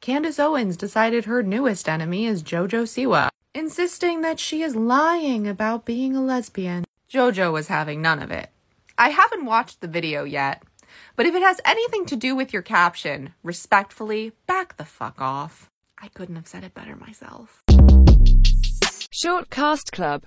Candace Owens decided her newest enemy is JoJo Siwa, insisting that she is lying about being a lesbian. JoJo was having none of it. I haven't watched the video yet, but if it has anything to do with your caption, respectfully, back the fuck off. I couldn't have said it better myself. Short Cast Club